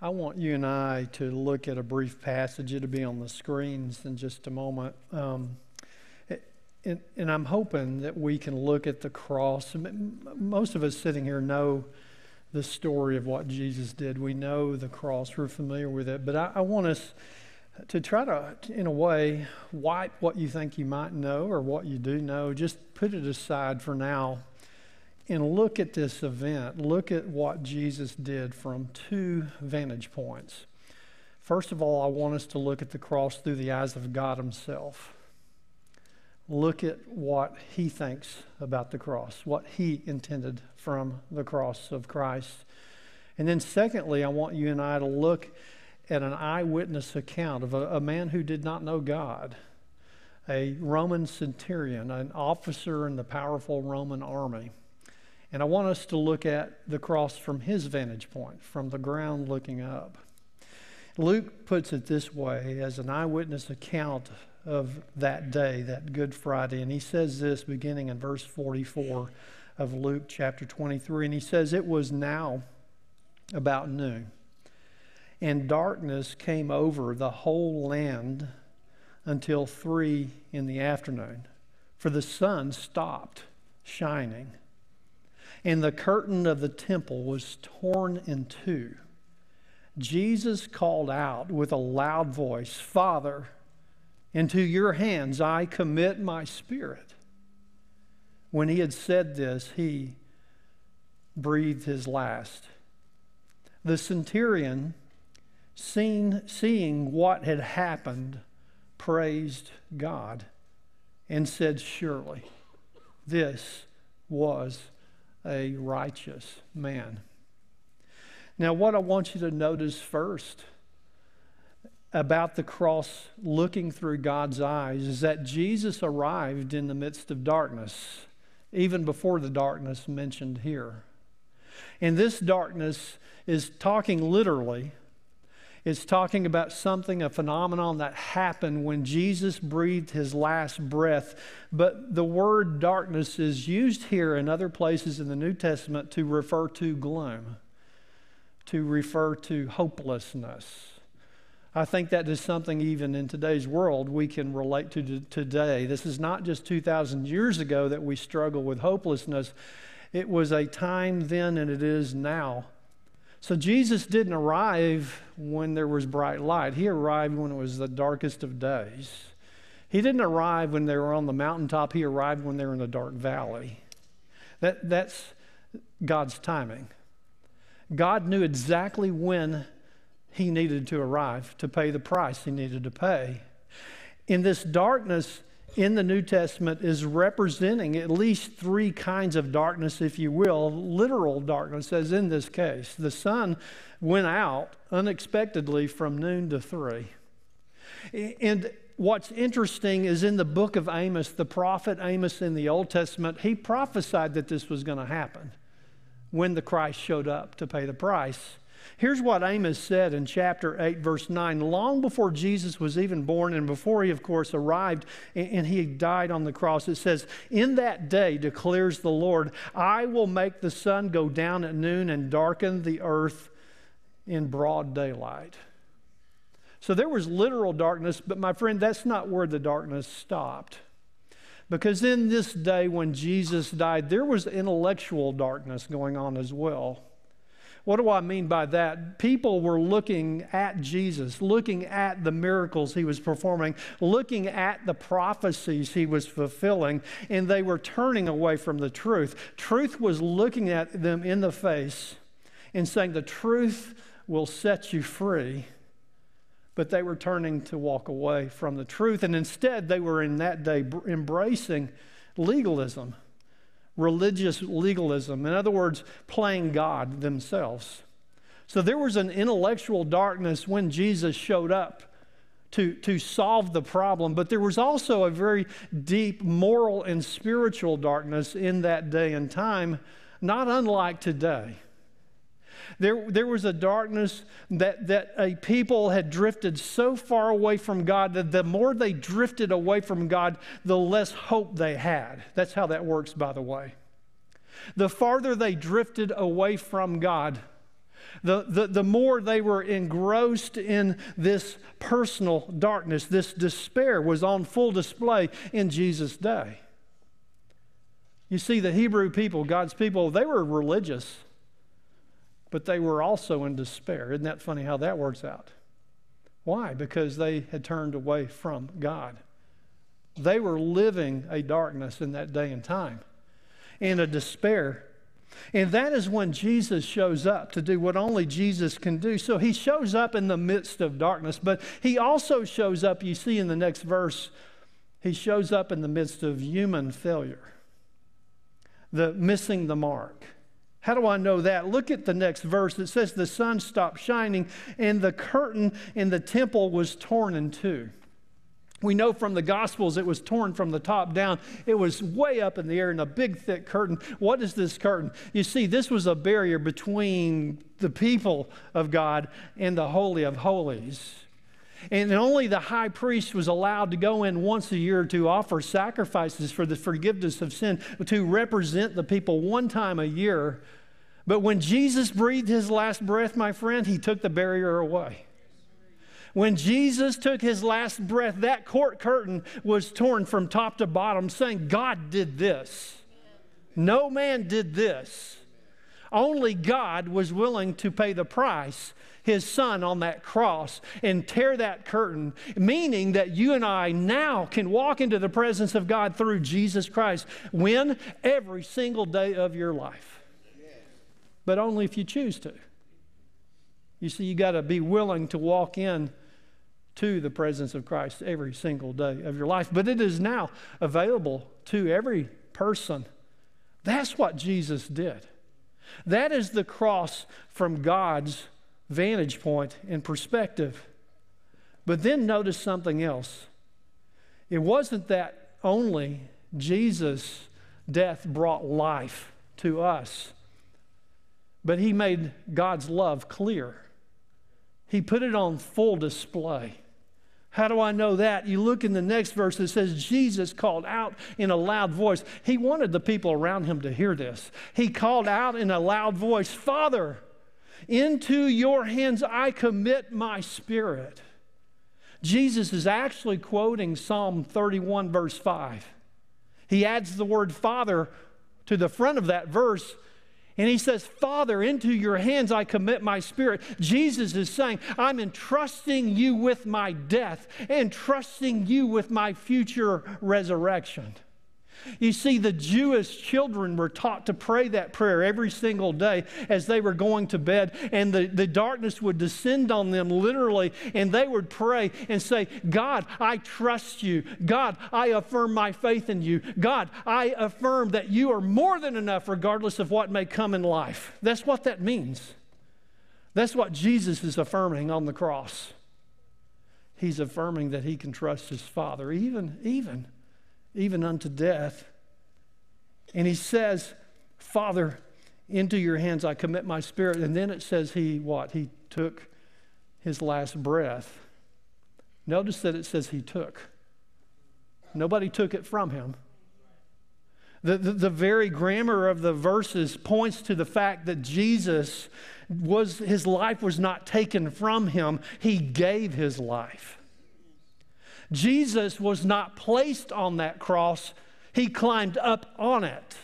I want you and I to look at a brief passage. It'll be on the screens in just a moment. Um, and, and, I'm hoping that we can look at the cross. Most of us sitting here know the story of what Jesus did. We know the cross, we're familiar with it. But I, I want us to try to, in a way, wipe what you think you might know or what you do know, just put it aside for now and look at this event. Look at what Jesus did from two vantage points. First of all, I want us to look at the cross through the eyes of God Himself. Look at what He thinks about the cross, what He intended from the cross of Christ. And then, secondly, I want you and I to look at an eyewitness account of a, a man who did not know God, a Roman centurion, an officer in the powerful Roman army. And I want us to look at the cross from his vantage point, from the ground looking up. Luke puts it this way as an eyewitness account of that day, that Good Friday. And he says this beginning in verse 44 of Luke chapter 23. And he says, It was now about noon, and darkness came over the whole land until three in the afternoon, for the sun stopped shining and the curtain of the temple was torn in two. Jesus called out with a loud voice, Father, into your hands I commit my spirit. When he had said this, he breathed his last. The centurion, seen, seeing what had happened, praised God and said, Surely this was a righteous man. Now, what I want you to notice first about the cross looking through God's eyes is that Jesus arrived in the midst of darkness, even before the darkness mentioned here. And this darkness is talking literally is talking about something, a phenomenon that happened when Jesus breathed his last breath. But the word darkness is used here in other places in the New Testament to refer to gloom, to refer to hopelessness. I think that is something even in today's world we can relate to today. This is not just 2,000 years ago that we struggle with hopelessness. It was a time then and it is now so Jesus didn't arrive when there was bright light. He arrived when it was the darkest of days. He didn't arrive when they were on the mountaintop. He arrived when they were in the dark valley. That, that's God's timing. God knew exactly when he needed to arrive to pay the price he needed to pay. In this darkness, in the New Testament is representing at least three kinds of darkness, if you will, literal darkness, as in this case. The sun went out unexpectedly from noon to three. And what's interesting is in the book of Amos, the prophet Amos in the Old Testament, he prophesied that this was going to happen when the Christ showed up to pay the price. Here's what Amos said in chapter 8, verse 9. Long before Jesus was even born, and before he, of course, arrived and he died on the cross, it says, In that day, declares the Lord, I will make the sun go down at noon and darken the earth in broad daylight. So there was literal darkness, but my friend, that's not where the darkness stopped. Because in this day when Jesus died, there was intellectual darkness going on as well. What do I mean by that? People were looking at Jesus, looking at the miracles he was performing, looking at the prophecies he was fulfilling, and they were turning away from the truth. Truth was looking at them in the face and saying, The truth will set you free. But they were turning to walk away from the truth, and instead they were in that day embracing legalism religious legalism. In other words, playing God themselves. So there was an intellectual darkness when Jesus showed up to, to solve the problem, but there was also a very deep moral and spiritual darkness in that day and time, not unlike today. There, there was a darkness that, that a people had drifted so far away from God that the more they drifted away from God, the less hope they had. That's how that works, by the way. The farther they drifted away from God, The, the, the more they were engrossed in this personal darkness, this despair was on full display in Jesus' day. You see, the Hebrew people, God's people, they were religious, but they were also in despair. Isn't that funny how that works out? Why? Because they had turned away from God. They were living a darkness in that day and time, in a despair. And that is when Jesus shows up to do what only Jesus can do. So he shows up in the midst of darkness, but he also shows up, you see in the next verse, he shows up in the midst of human failure the missing the mark. How do I know that? Look at the next verse. It says, The sun stopped shining, and the curtain in the temple was torn in two. We know from the Gospels it was torn from the top down. It was way up in the air in a big, thick curtain. What is this curtain? You see, this was a barrier between the people of God and the Holy of Holies. And only the high priest was allowed to go in once a year to offer sacrifices for the forgiveness of sin, to represent the people one time a year. But when Jesus breathed his last breath, my friend, he took the barrier away. When Jesus took his last breath, that court curtain was torn from top to bottom, saying, God did this. No man did this. Only God was willing to pay the price his son on that cross and tear that curtain, meaning that you and I now can walk into the presence of God through Jesus Christ. When? Every single day of your life. But only if you choose to. You see, you got to be willing to walk in to the presence of Christ every single day of your life. But it is now available to every person. That's what Jesus did. That is the cross from God's vantage point and perspective. But then notice something else. It wasn't that only Jesus' death brought life to us, but he made God's love clear. He put it on full display. How do I know that? You look in the next verse, it says, Jesus called out in a loud voice. He wanted the people around him to hear this. He called out in a loud voice, Father, into your hands I commit my spirit. Jesus is actually quoting Psalm 31, verse 5. He adds the word Father to the front of that verse and he says, Father, into your hands I commit my spirit. Jesus is saying, I'm entrusting you with my death and trusting you with my future resurrection. You see, the Jewish children were taught to pray that prayer every single day as they were going to bed, and the, the darkness would descend on them literally, and they would pray and say, God, I trust you. God, I affirm my faith in you. God, I affirm that you are more than enough regardless of what may come in life. That's what that means. That's what Jesus is affirming on the cross. He's affirming that he can trust his Father, even, even even unto death. And he says, Father, into your hands I commit my spirit. And then it says he what? He took his last breath. Notice that it says he took. Nobody took it from him. The, the, the, very grammar of the verses points to the fact that Jesus was, his life was not taken from him, he gave his life. Jesus was not placed on that cross, he climbed up on it.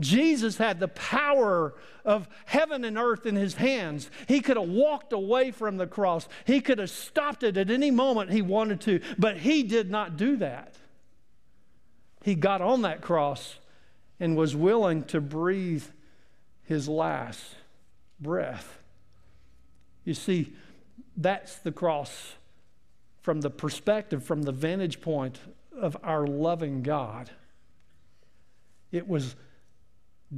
Jesus had the power of heaven and earth in his hands. He could have walked away from the cross. He could have stopped it at any moment he wanted to, but he did not do that. He got on that cross and was willing to breathe his last breath. You see, that's the cross from the perspective, from the vantage point of our loving God. It was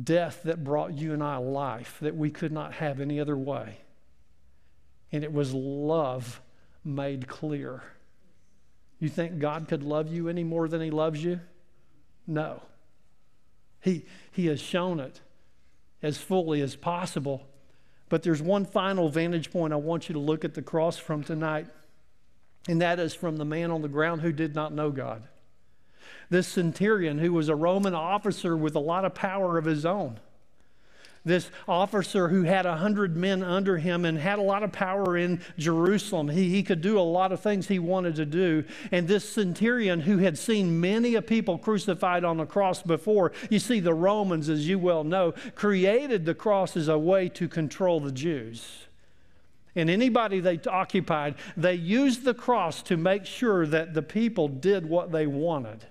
death that brought you and I life that we could not have any other way. And it was love made clear. You think God could love you any more than He loves you? No. He, he has shown it as fully as possible. But there's one final vantage point I want you to look at the cross from tonight. And that is from the man on the ground who did not know God. This centurion, who was a Roman officer with a lot of power of his own. this officer who had a hundred men under him and had a lot of power in Jerusalem. He, he could do a lot of things he wanted to do. And this centurion who had seen many a people crucified on the cross before, you see, the Romans, as you well know, created the cross as a way to control the Jews. And anybody they occupied, they used the cross to make sure that the people did what they wanted.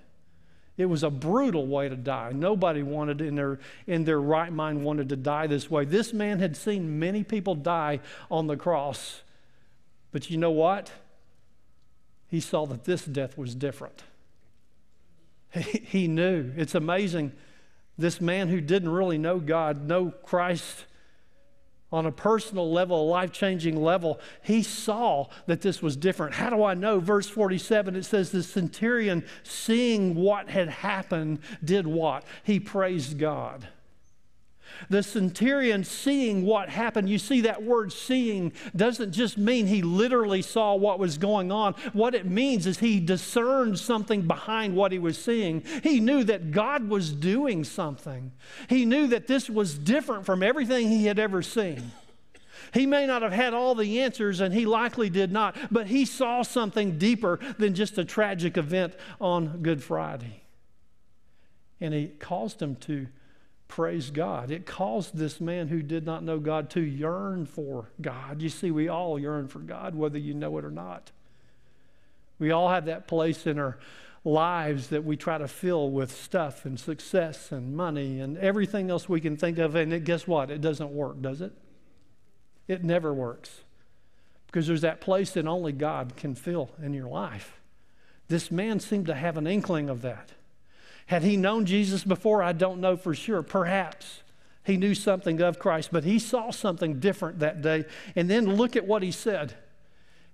It was a brutal way to die. Nobody wanted in their, in their right mind wanted to die this way. This man had seen many people die on the cross. But you know what? He saw that this death was different. He, he knew. It's amazing. This man who didn't really know God, know Christ, on a personal level, a life changing level, he saw that this was different. How do I know? Verse 47, it says, The centurion, seeing what had happened, did what? He praised God. The centurion seeing what happened, you see that word seeing doesn't just mean he literally saw what was going on. What it means is he discerned something behind what he was seeing. He knew that God was doing something, he knew that this was different from everything he had ever seen. He may not have had all the answers, and he likely did not, but he saw something deeper than just a tragic event on Good Friday. And it caused him to Praise God. It caused this man who did not know God to yearn for God. You see, we all yearn for God, whether you know it or not. We all have that place in our lives that we try to fill with stuff and success and money and everything else we can think of. And it, guess what? It doesn't work, does it? It never works. Because there's that place that only God can fill in your life. This man seemed to have an inkling of that. Had he known Jesus before? I don't know for sure. Perhaps he knew something of Christ, but he saw something different that day. And then look at what he said.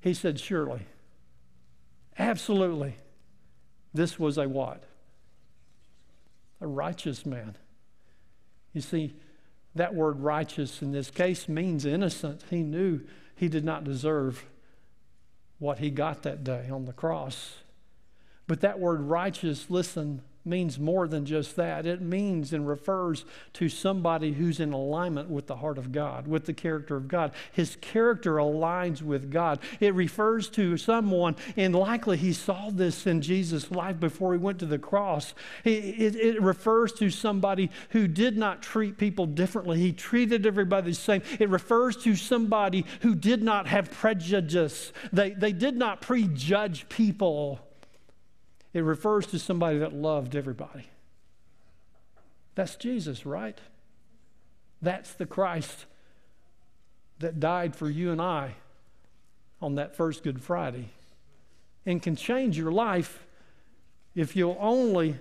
He said, Surely, absolutely, this was a what? A righteous man. You see, that word righteous in this case means innocent. He knew he did not deserve what he got that day on the cross. But that word righteous, listen, means more than just that. It means and refers to somebody who's in alignment with the heart of God, with the character of God. His character aligns with God. It refers to someone, and likely he saw this in Jesus' life before he went to the cross. It, it, it refers to somebody who did not treat people differently, he treated everybody the same. It refers to somebody who did not have prejudice, they, they did not prejudge people. It refers to somebody that loved everybody. That's Jesus, right? That's the Christ that died for you and I on that first Good Friday and can change your life if you'll only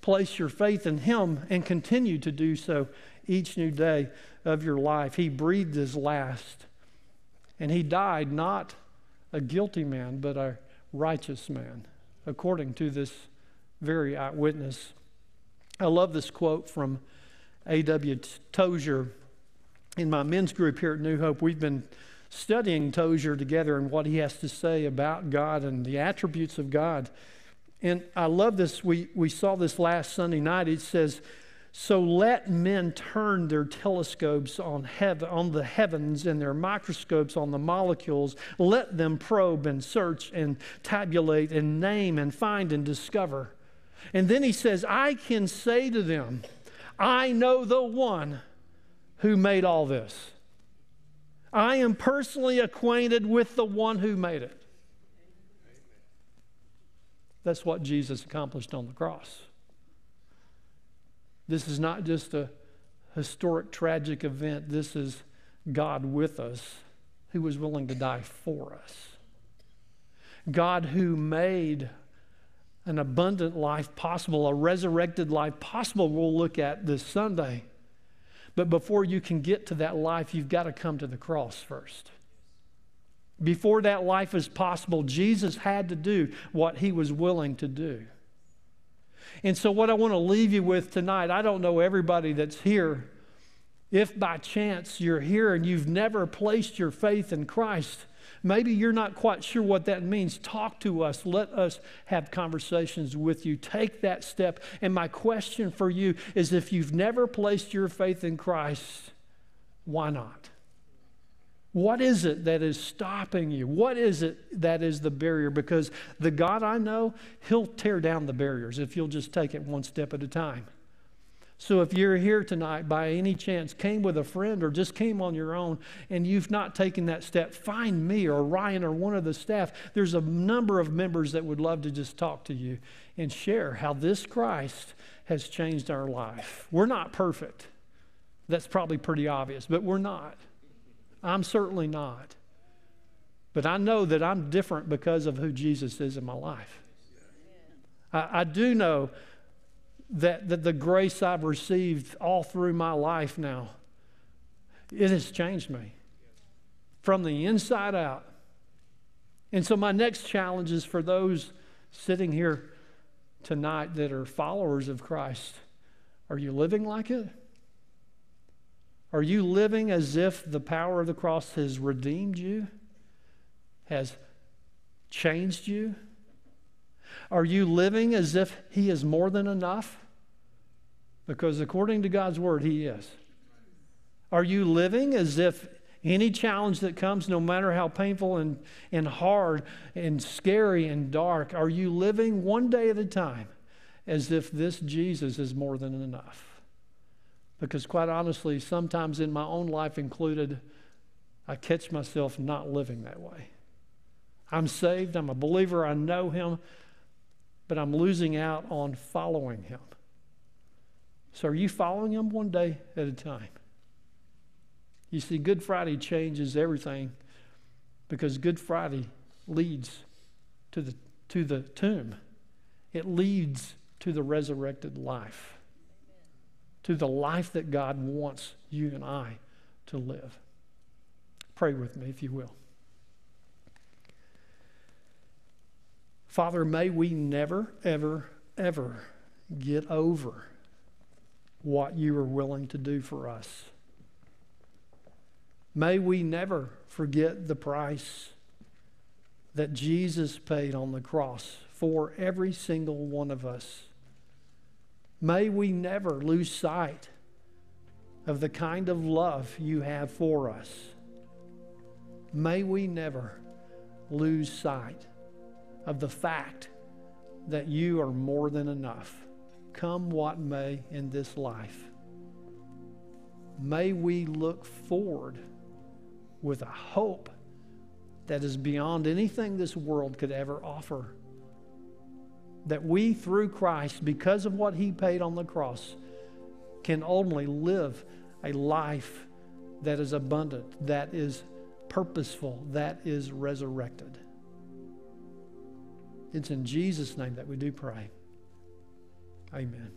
place your faith in Him and continue to do so each new day of your life. He breathed His last, and He died not a guilty man, but a righteous man according to this very eyewitness. I love this quote from A.W. Tozer. In my men's group here at New Hope, we've been studying Tozer together and what he has to say about God and the attributes of God. And I love this. We, we saw this last Sunday night. It says, so let men turn their telescopes on, heaven, on the heavens and their microscopes on the molecules. Let them probe and search and tabulate and name and find and discover. And then he says, I can say to them, I know the one who made all this. I am personally acquainted with the one who made it. That's what Jesus accomplished on the cross. This is not just a historic, tragic event. This is God with us who was willing to die for us. God who made an abundant life possible, a resurrected life possible, we'll look at this Sunday. But before you can get to that life, you've got to come to the cross first. Before that life is possible, Jesus had to do what he was willing to do. And so, what I want to leave you with tonight, I don't know everybody that's here. If by chance you're here and you've never placed your faith in Christ, maybe you're not quite sure what that means. Talk to us. Let us have conversations with you. Take that step. And my question for you is if you've never placed your faith in Christ, Why not? What is it that is stopping you? What is it that is the barrier? Because the God I know, He'll tear down the barriers if you'll just take it one step at a time. So if you're here tonight by any chance, came with a friend or just came on your own and you've not taken that step, find me or Ryan or one of the staff. There's a number of members that would love to just talk to you and share how this Christ has changed our life. We're not perfect. That's probably pretty obvious, but we're not. I'm certainly not. But I know that I'm different because of who Jesus is in my life. I, I do know that, that the grace I've received all through my life now, it has changed me from the inside out. And so, my next challenge is for those sitting here tonight that are followers of Christ are you living like it? Are you living as if the power of the cross has redeemed you, has changed you? Are you living as if He is more than enough? Because according to God's word, He is. Are you living as if any challenge that comes, no matter how painful and, and hard and scary and dark, are you living one day at a time as if this Jesus is more than enough? Because, quite honestly, sometimes in my own life included, I catch myself not living that way. I'm saved, I'm a believer, I know Him, but I'm losing out on following Him. So, are you following Him one day at a time? You see, Good Friday changes everything because Good Friday leads to the, to the tomb, it leads to the resurrected life to the life that God wants you and I to live. Pray with me, if you will. Father, may we never, ever, ever get over what you are willing to do for us. May we never forget the price that Jesus paid on the cross for every single one of us. May we never lose sight of the kind of love you have for us. May we never lose sight of the fact that you are more than enough, come what may in this life. May we look forward with a hope that is beyond anything this world could ever offer that we, through Christ, because of what He paid on the cross, can only live a life that is abundant, that is purposeful, that is resurrected. It's in Jesus' name that we do pray. Amen.